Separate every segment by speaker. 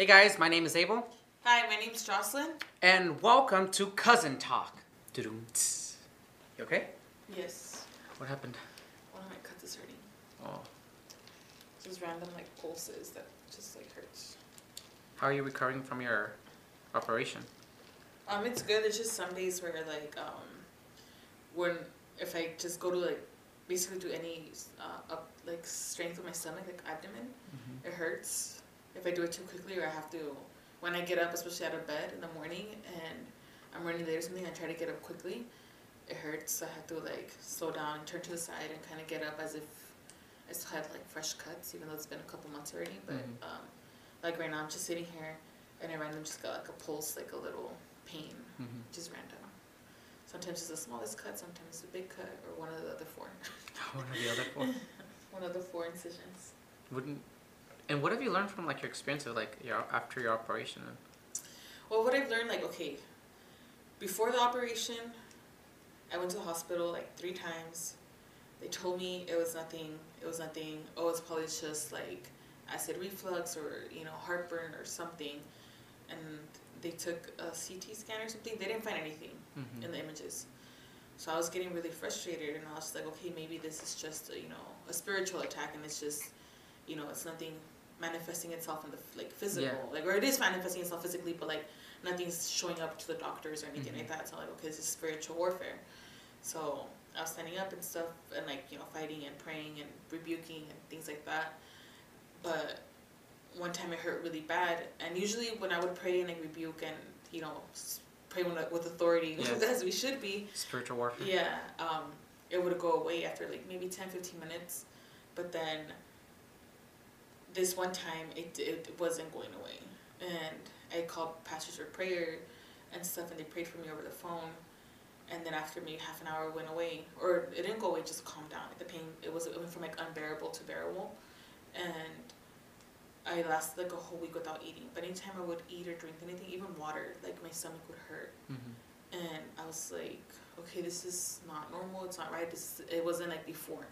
Speaker 1: Hey guys, my name is Abel,
Speaker 2: Hi, my name's Jocelyn.
Speaker 1: and welcome to Cousin Talk. You okay?
Speaker 2: Yes.
Speaker 1: What happened?
Speaker 2: One of my cuts is hurting.
Speaker 1: Oh,
Speaker 2: Just random like pulses that just like hurts.
Speaker 1: how are you recovering from your operation?
Speaker 2: Um, it's good. It's just some days where like um, when if I just go to like basically do any uh, up like strength with my stomach like abdomen, it hurts. If I do it too quickly or I have to when I get up, especially out of bed in the morning and I'm running late or something, I try to get up quickly. It hurts. So I have to like slow down and turn to the side and kind of get up as if I still had like fresh cuts, even though it's been a couple months already. But
Speaker 1: Mhm.
Speaker 2: um, like right now, I'm just sitting here and I randomly just got like a pulse, like a little pain,
Speaker 1: Mhm.
Speaker 2: just random. Sometimes it's the smallest cut, sometimes it's a big cut, or one of the other four.
Speaker 1: What are the other four?
Speaker 2: one of the four incisions.
Speaker 1: Wouldn't. And what have you learned from like your experience of like your after your operation?
Speaker 2: Well, what I've learned, like, okay, before the operation, I went to the hospital like three times. They told me it was nothing. It was nothing. Oh, it's probably just like acid reflux or you know heartburn or something. And they took a CT scan or something. They didn't find anything
Speaker 1: Mhm.
Speaker 2: in the images. So I was getting really frustrated, and I was like, okay, maybe this is just a, you know a spiritual attack, and it's just you know it's nothing manifesting itself in the like physical,
Speaker 1: Yeah.
Speaker 2: like or it is manifesting itself physically, but like nothing's showing up to the doctors or anything
Speaker 1: Mhm.
Speaker 2: like that. So like, okay, this is spiritual warfare. So I was standing up and stuff, and like you know fighting and praying and rebuking and things like that. But one time it hurt really bad, and usually when I would pray and like rebuke and you know pray with, with authority
Speaker 1: Yes.
Speaker 2: as we should be,
Speaker 1: Spiritual warfare.
Speaker 2: yeah, um, it would go away after like maybe 10, 15 minutes. But then this one time it, it wasn't going away. And I called pastors for prayer and stuff, and they prayed for me over the phone. And then after maybe half an hour it went away. Or it didn't go away, it just calmed down. The pain, it, was, it went from like unbearable to bearable. And I lasted like a whole week without eating. But anytime I would eat or drink anything, even water, like my stomach would hurt
Speaker 1: Mhm.
Speaker 2: and I was like, okay, this is not normal. It's not right. This it wasn't like before.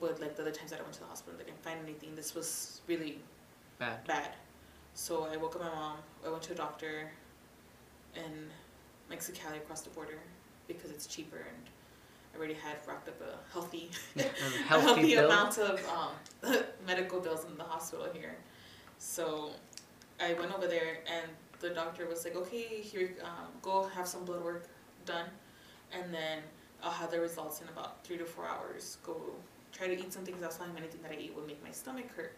Speaker 2: But like the other times that I went to the hospital, they didn't find anything. This was really
Speaker 1: Bad.
Speaker 2: bad. So I woke up my mom. I went to a doctor in Mexicali across the border because it's cheaper and I already had racked up a healthy,
Speaker 1: A healthy
Speaker 2: amount of um, medical bills in the hospital here. So I went over there and the doctor was like, okay, here, um, go have some blood work done, and then I'll have the results in about three to four hours. Go try to eat I was telling him anything that I eat would make my stomach hurt.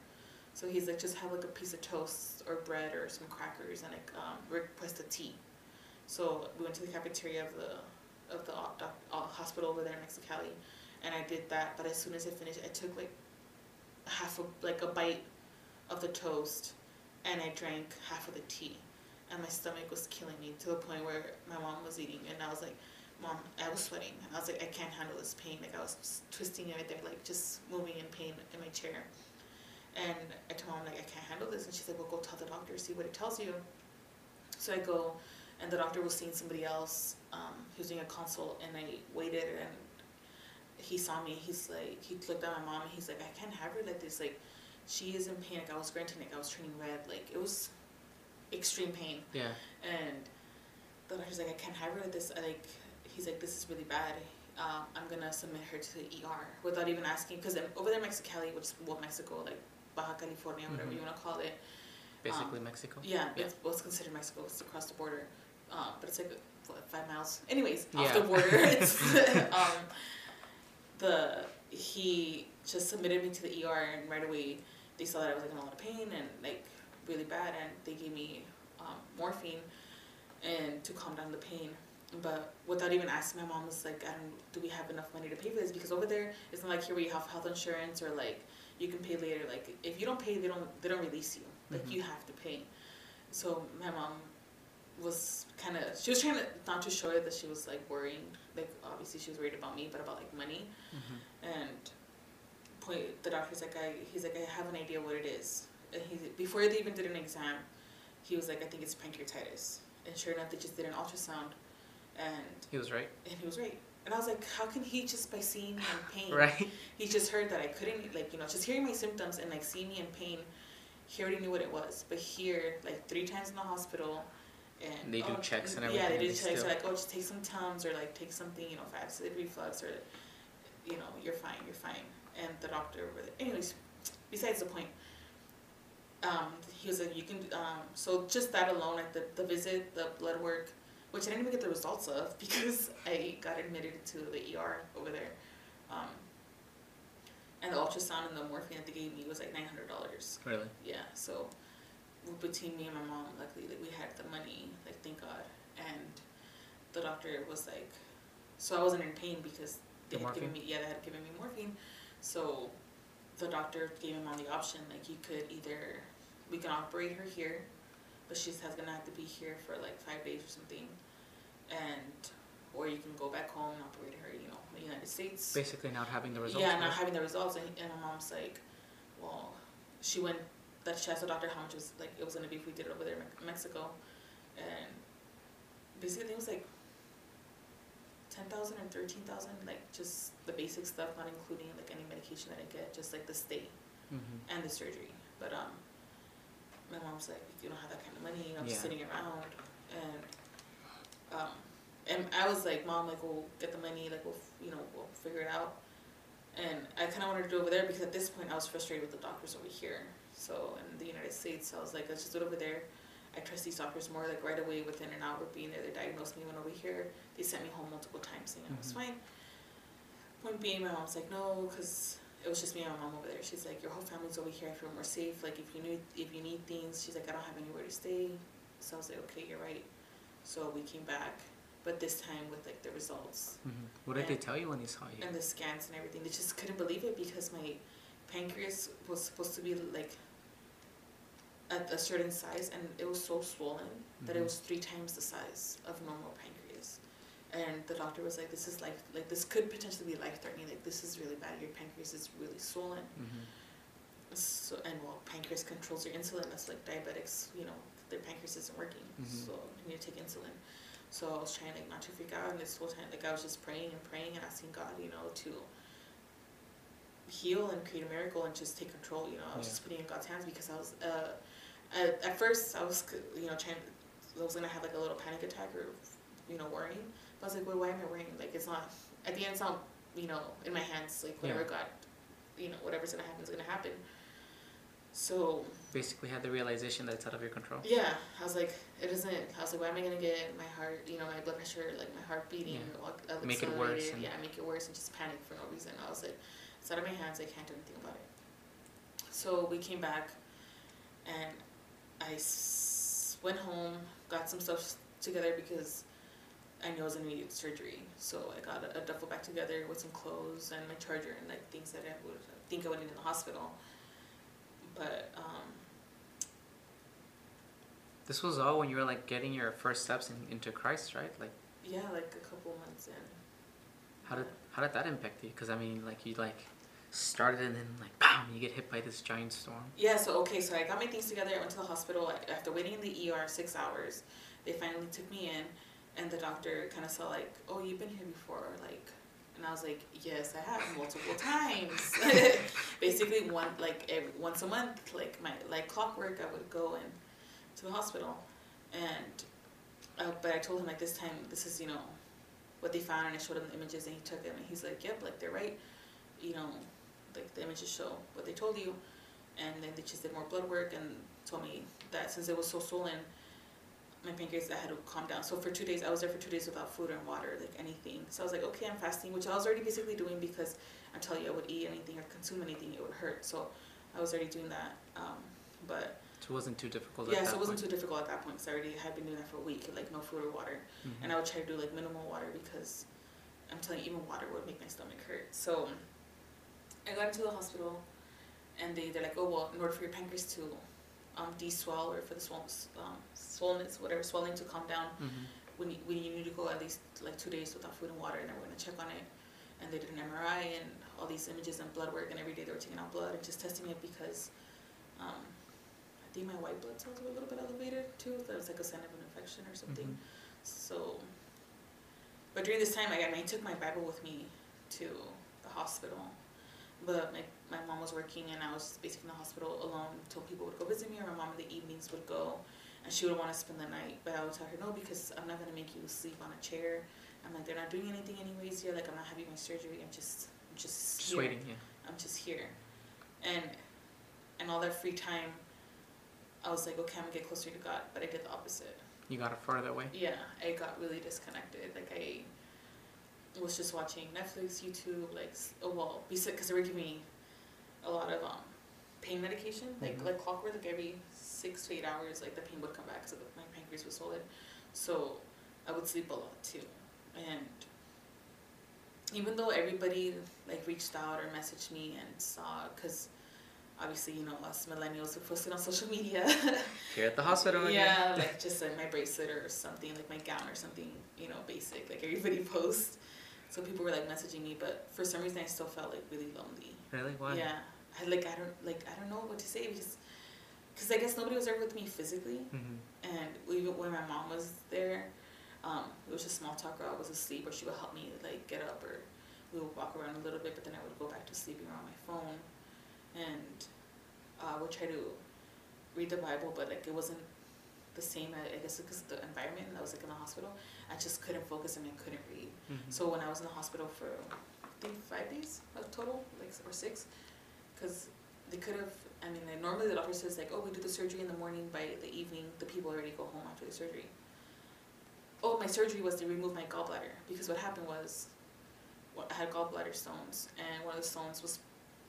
Speaker 2: So he's like, just have like a piece of toast or bread or some crackers and like um, request a tea. So we went to the cafeteria of the of the doc, uh, hospital over there in Mexicali, and I did that. But as soon as I finished, I took like half a like a bite of the toast, and I drank half of the tea, and my stomach was killing me to the point where my mom was eating, and I was like, "Mom, I was sweating," and I was like, "I can't handle this pain." Like I was twisting right there, like just moving in pain in my chair. And I told mom like I can't handle this, and she's like, "Well, go tell the doctor, see what it tells you." So I go, and the doctor was seeing somebody else. Um, was doing a consult, and I waited, and he saw me. He's like, he looked at my mom, and he's like, "I can't have her like this. Like, she is in pain. Like I was grunting, like I was turning red. Like it was extreme pain."
Speaker 1: Yeah.
Speaker 2: And the doctor's like, I can't have her like this. I like, he's like, this is really bad. Um, I'm gonna submit her to the ER without even asking, because over there in Mexicali, which is well, Mexico, like Baja California, whatever
Speaker 1: Mhm.
Speaker 2: you wanna call it.
Speaker 1: Basically Mexico.
Speaker 2: Yeah,
Speaker 1: Yeah.
Speaker 2: it's what's considered Mexico. It's across the border, um, but it's like what, five miles. Anyways,
Speaker 1: Yeah.
Speaker 2: off the border. It's um, the he just submitted me to the ER, and right away they saw that I was like in a lot of pain and like really bad, and they gave me um, morphine and to calm down the pain. But without even asking, my mom was like, "I don't. Do we have enough money to pay for this? Because over there, it's not like here where you have health insurance or like you can pay later. Like if you don't pay, they don't they don't release you. Like
Speaker 1: Mhm.
Speaker 2: you have to pay." So my mom was kind of she was trying to not to show it that she was like worrying. Like obviously she was worried about me, but about like money.
Speaker 1: Mhm.
Speaker 2: And point the doctor's like I he's like I have an idea what it is. And he before they even did an exam, he was like I think it's pancreatitis. And sure enough, they just did an ultrasound, and
Speaker 1: He was right.
Speaker 2: and he was right. And I was like, how can he just by seeing me in pain?
Speaker 1: Right.
Speaker 2: He just heard that I couldn't like you know just hearing my symptoms and like seeing me in pain, he already knew what it was. But here, like three times in the hospital, and
Speaker 1: They do
Speaker 2: oh,
Speaker 1: checks and everything.
Speaker 2: Yeah, they do
Speaker 1: they
Speaker 2: checks.
Speaker 1: still-
Speaker 2: Like, oh, just take some Tums or like take something, you know, for acid reflux or, you know, you're fine, you're fine. And the doctor, over there- anyways, besides the point. Um, he was like, you can. Um, so just that alone, like the the visit, the blood work, which I didn't even get the results of because I got admitted to the ER over there. Um, and the ultrasound and the morphine that they gave me was like nine hundred dollars.
Speaker 1: Really?
Speaker 2: Yeah, so between me and my mom, luckily, like we had the money, like thank God. And the doctor was like, so I wasn't in pain because they
Speaker 1: The
Speaker 2: had given me, yeah, they had given me morphine. So the doctor gave my mom the option, like you could either, we can operate her here, but she's has gonna have to be here for like five days or something. And, or you can go back home and operate her, you know, in the United States.
Speaker 1: Basically not having the results.
Speaker 2: Yeah, not having the results, and, and my mom's like, well, she went, that she asked the doctor how much was, like, it was gonna be if we did it over there in Mexico, and basically it was like ten thousand or thirteen thousand, like, just the basic stuff, not including like any medication that I get, just like the stay
Speaker 1: Mhm.
Speaker 2: and the surgery, but, um, my mom's like, you don't have that kind of money, you know, just
Speaker 1: Yeah.
Speaker 2: sitting around, and, um, and I was like, mom, like, we'll get the money, like, we'll, you know, we'll figure it out. And I kind of wanted to do it over there because at this point I was frustrated with the doctors over here. So in the United States, I was like, let's just do it over there. I trust these doctors more. Like right away, within an hour of being there, they diagnosed me. Went over here, they sent me home multiple times, saying I was fine. Point being, my mom's like, no, because it was just me and my mom over there. She's like, your whole family's over here. I feel more safe. Like if you need if you need things, she's like, I don't have anywhere to stay. So I was like, okay, you're right. So we came back, but this time with like the results
Speaker 1: Mhm. What did they tell you when they saw you?
Speaker 2: and the scans and everything. They just couldn't believe it because my pancreas was supposed to be like at a certain size, and it was so swollen that it
Speaker 1: Mhm.
Speaker 2: was three times the size of normal pancreas. And the doctor was like, "This is like like this could potentially be life threatening. Like this is really bad. Your pancreas is really swollen."
Speaker 1: Mhm.
Speaker 2: So and well, pancreas controls your insulin. That's like diabetics. You know, their pancreas isn't working,
Speaker 1: Mhm.
Speaker 2: so you need to take insulin. So I was trying like not to freak out, and this whole time, like I was just praying and praying and asking God, you know, to heal and create a miracle and just take control. You know, I was
Speaker 1: Yeah.
Speaker 2: just putting in God's hands because I was, uh, at, at first I was, you know, trying, I was gonna have like a little panic attack or, you know, worrying. But I was like, well, why am I worrying? Like it's not. At the end, it's not, you know, in my hands. Like whatever
Speaker 1: Yeah.
Speaker 2: God, you know, whatever's gonna happen is gonna happen. So
Speaker 1: Basically had the realization that it's out of your control.
Speaker 2: yeah, I was like, it isn't. I was like, why am I gonna get my heart, you know, my blood pressure, like my heart beating,
Speaker 1: Yeah.
Speaker 2: all- uh,
Speaker 1: Make it worse
Speaker 2: Yeah, make it worse and just panic for no reason. I was like, it's out of my hands. I can't do anything about it. So we came back, and I s- went home, got some stuff together because I knew I was gonna need surgery. So I got a, a duffel bag together with some clothes and my charger and like things that I would think I would need in the hospital. But um,
Speaker 1: This was all when you were like getting your first steps in, into Christ, right? Like
Speaker 2: yeah, like a couple months in.
Speaker 1: how did how did that impact you? Because I mean, like you like started and then like bam, you get hit by this giant storm.
Speaker 2: Yeah, so okay, so I got my things together. I went to the hospital. After waiting in the ER six hours, they finally took me in, and the doctor kind of saw like, "Oh, you've been here before," like, and I was like, "Yes, I have multiple times." Basically, one like every, once a month, like my like clockwork, I would go in to the hospital, and uh, but I told him like this time, this is you know what they found, and I showed him the images, and he took them, and he's like, "Yep, like they're right," you know, like the images show what they told you. And then they just did more blood work and told me that since it was so swollen, my pancreas I had to calm down. So for two days, I was there for two days without food and water, like anything. So I was like, okay, I'm fasting, which I was already basically doing because I until you I would eat anything or consume anything, it would hurt. So I was already doing that. Um, but
Speaker 1: So it wasn't too difficult.
Speaker 2: yeah, so it wasn't
Speaker 1: point.
Speaker 2: too difficult at that point because I already had been doing that for a week, like no food or water.
Speaker 1: Mhm.
Speaker 2: And I would try to do like minimal water because I'm telling you, even water would make my stomach hurt. So I got into the hospital and they, they're like, oh, well, in order for your pancreas to um, de-swell or for the swell, um, swollenness, whatever, swelling to calm down,
Speaker 1: Mhm.
Speaker 2: we need, we need to go at least like two days without food and water and then we're gonna check on it. And they did an MRI and all these images and blood work and every day they were taking out blood and just testing it because um, I think my white blood cells were a little bit elevated too. That was like a sign of an infection or something.
Speaker 1: Mhm.
Speaker 2: So, but during this time, I, got I took my Bible with me to the hospital. But my, my mom was working and I was basically in the hospital alone until people would go visit me or my mom in the evenings would go and she would want to spend the night. But I would tell her no because I'm not gonna make you sleep on a chair. I'm like they're not doing anything anyways here. Like I'm not having my surgery. I'm just I'm just
Speaker 1: Just
Speaker 2: here.
Speaker 1: waiting, yeah.
Speaker 2: I'm just here. And and all that free time, I was like, okay, I'm gonna get closer to God. But I did the opposite.
Speaker 1: You got it further away.
Speaker 2: Yeah, I got really disconnected. Like I was just watching Netflix, YouTube, like oh well, because they were giving me a lot of um pain medication, like
Speaker 1: Mhm.
Speaker 2: like clockwork. Like every six to eight hours, like the pain would come back, so that my pancreas was swollen. So I would sleep a lot too, and even though everybody like reached out or messaged me and saw, because obviously you know us millennials who posted on social media.
Speaker 1: Here at the hospital again.
Speaker 2: Yeah, like just like my bracelet or something, like my gown or something, you know, basic. Like everybody posts. So people were like messaging me, but for some reason I still felt like really lonely.
Speaker 1: Really? Why?
Speaker 2: Yeah, I like I don't like I don't know what to say because, cause I guess nobody was there with me physically,
Speaker 1: Mm-hmm.
Speaker 2: and even when my mom was there, um, it was just small talk. Or I was asleep, or she would help me like get up, or we would walk around a little bit, but then I would go back to sleeping on my phone, and uh, I would try to read the Bible, but like it wasn't the same. I, I guess because the environment. I was like in the hospital. I just couldn't focus and I couldn't read.
Speaker 1: Mm-hmm.
Speaker 2: So when I was in the hospital for think five days total, like or six, because they could have. I mean, like, normally the doctor says like, oh, we do the surgery in the morning. By the evening, the people already go home after the surgery. Oh, my surgery was to remove my gallbladder because what happened was, well, I had gallbladder stones, and one of the stones was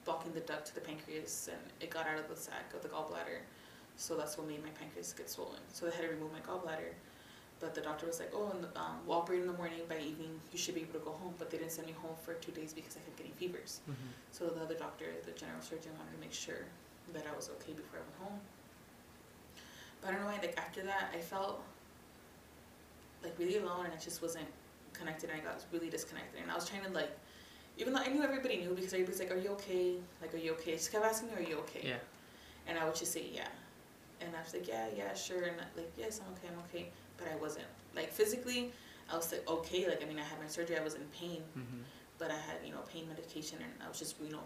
Speaker 2: blocking the duct to the pancreas, and it got out of the sac of the gallbladder. So that's what made my pancreas get swollen. So they had to remove my gallbladder. But the doctor was like, oh, in the, um, we'll operate in the morning. By evening, you should be able to go home. But they didn't send me home for two days because I kept getting fevers.
Speaker 1: Mm-hmm.
Speaker 2: So the other doctor, the general surgeon, wanted to make sure that I was okay before I went home. But I don't know why, like after that, I felt like really alone and I just wasn't connected and I got really disconnected. And I was trying to like, even though I knew everybody knew because everybody's like, are you okay? Like, are you okay? She kept asking me, are you okay?
Speaker 1: Yeah.
Speaker 2: And I would just say, yeah. And I was like, yeah, yeah, sure. And like, yes, I'm okay, I'm okay. But I wasn't. Like physically, I was like, okay. Like, I mean, I had my surgery, I was in pain,
Speaker 1: Mm-hmm.
Speaker 2: but I had, you know, pain medication and I was just, you know,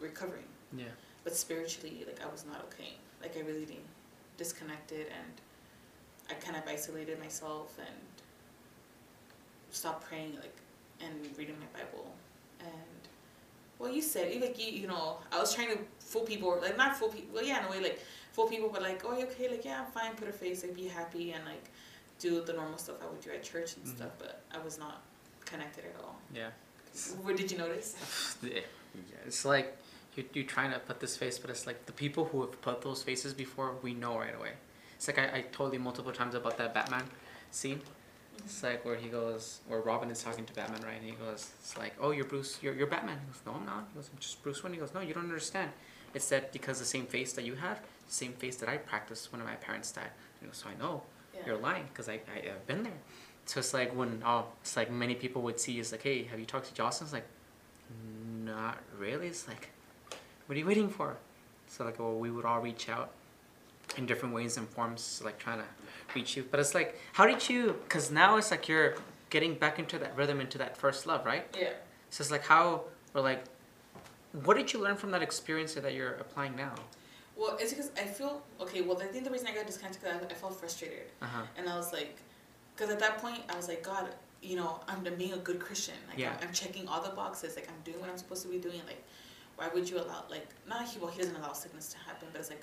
Speaker 2: recovering.
Speaker 1: Yeah.
Speaker 2: But spiritually, like, I was not okay. Like, I really disconnected and I kind of isolated myself and stopped praying, like, and reading my Bible. And, well, you said, like, you, you know, I was trying to fool people, like, not fool people, well, yeah, in a way, like, fool people, but like, oh, you okay? Like, yeah, I'm fine, put a face, like, be happy, and like, do the normal stuff I would do at church and
Speaker 1: Mhm.
Speaker 2: stuff, but I was not connected at all.
Speaker 1: Yeah.
Speaker 2: What did you notice?
Speaker 1: Yeah. It's like you you're trying to put this face, but it's like the people who have put those faces before, we know right away. It's like I, I told you multiple times about that Batman scene. It's like where he goes, where Robin is talking to Batman, right? And he goes, it's like, oh, you're Bruce, you're, you're Batman. He goes, no, I'm not. He goes, I'm just Bruce Wayne. He goes, no, you don't understand. It's that because the same face that you have, the same face that I practiced when my parents died. And he goes, so I know.
Speaker 2: Yeah.
Speaker 1: You're lying because I, I, I've been there. So it's like when, oh, it's like many people would see, it's like, hey, have you talked to Jocelyn? It's like, not really. It's like, what are you waiting for? So like, well, we would all reach out in different ways and forms, like trying to reach you. But it's like, how did you? Because now it's like you're getting back into that rhythm, into that first love, right?
Speaker 2: Yeah.
Speaker 1: So it's like how, or like, what did you learn from that experience that you're applying now?
Speaker 2: Well, it's because I feel okay. Well, I think the reason I got disconnected because I, I felt frustrated,
Speaker 1: Uh huh.
Speaker 2: and I was like, because at that point I was like, God, you know, I'm, I'm being a good Christian. Like
Speaker 1: Yeah.
Speaker 2: I'm, I'm checking all the boxes. Like I'm doing what I'm supposed to be doing. Like, why would you allow like not he well he doesn't allow sickness to happen, but it's like,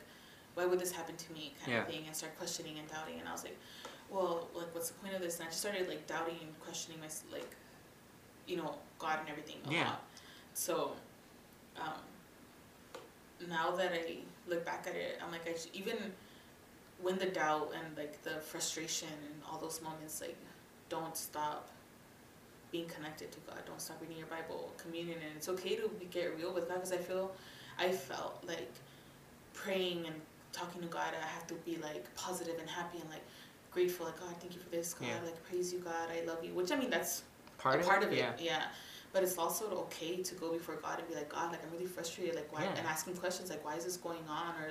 Speaker 2: why would this happen to me kind
Speaker 1: Yeah.
Speaker 2: of thing, and start questioning and doubting. And I was like, well, like what's the point of this? And I just started like doubting and questioning my like, you know, God and everything a
Speaker 1: Yeah.
Speaker 2: lot. So, um, now that I look back at it, I'm like, I sh- even when the doubt and like the frustration and all those moments, like, don't stop being connected to God. Don't stop reading your Bible, communion, and it's okay to get real with God because I feel, I felt like praying and talking to God. I have to be like positive and happy and like grateful. Like oh, God, thank you for this. God,
Speaker 1: Yeah.
Speaker 2: like praise you, God. I love you. Which I mean, that's
Speaker 1: Part of
Speaker 2: part
Speaker 1: it.
Speaker 2: of it,
Speaker 1: Yeah.
Speaker 2: yeah. But it's also okay to go before God and be like, God, like I'm really frustrated, like why,
Speaker 1: Yeah.
Speaker 2: and asking questions like, why is this going on, or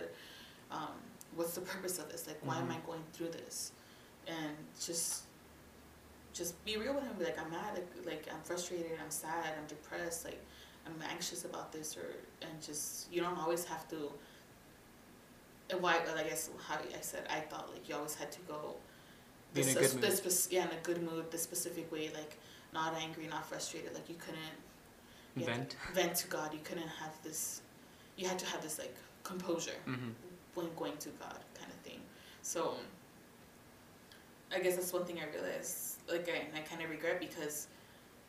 Speaker 2: um, what's the purpose of this? Like, why am
Speaker 1: Mhm.
Speaker 2: I going through this? And just, just be real with him. Be like, I'm mad, like, like I'm frustrated, I'm sad, I'm depressed. Like, I'm anxious about this or and just you don't always have to. And why? Well, I guess how I said I thought like you always had to go.
Speaker 1: Be in a
Speaker 2: this-
Speaker 1: good
Speaker 2: this yeah, in a good mood, the specific way, like not angry, not frustrated. Like you couldn't you had to
Speaker 1: Vent.
Speaker 2: vent to God. You couldn't have this. You had to have this like composure
Speaker 1: Mm-hmm.
Speaker 2: when going to God kind of thing. So I guess that's one thing I realized. Like I, I kind of regret because,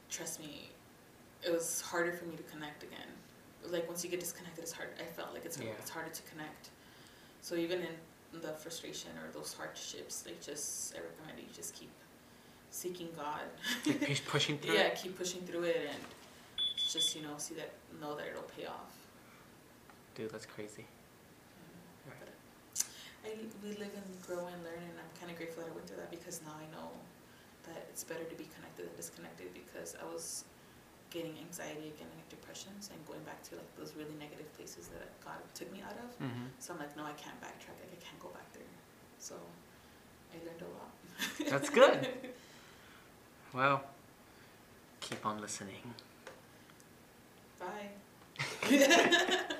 Speaker 2: trust me, it was harder for me to connect again. Like once you get disconnected, it's hard. I felt like it's
Speaker 1: Yeah.
Speaker 2: it's harder to connect. So even in the frustration or those hardships, like just I recommend you just keep seeking God.
Speaker 1: Like push- pushing through.
Speaker 2: yeah, keep pushing through it and just you know see that know that it'll pay off.
Speaker 1: Dude, that's crazy.
Speaker 2: But I we live and grow and learn, and I'm kind of grateful that I went through that because now I know that it's better to be connected than disconnected because I was getting anxiety, getting depressions, and going back to like those really negative places that God took me out of.
Speaker 1: Mm-hmm.
Speaker 2: So I'm like, no, I can't backtrack. Like I can't go back there. So I learned a lot.
Speaker 1: That's good. Well, keep on listening.
Speaker 2: Bye.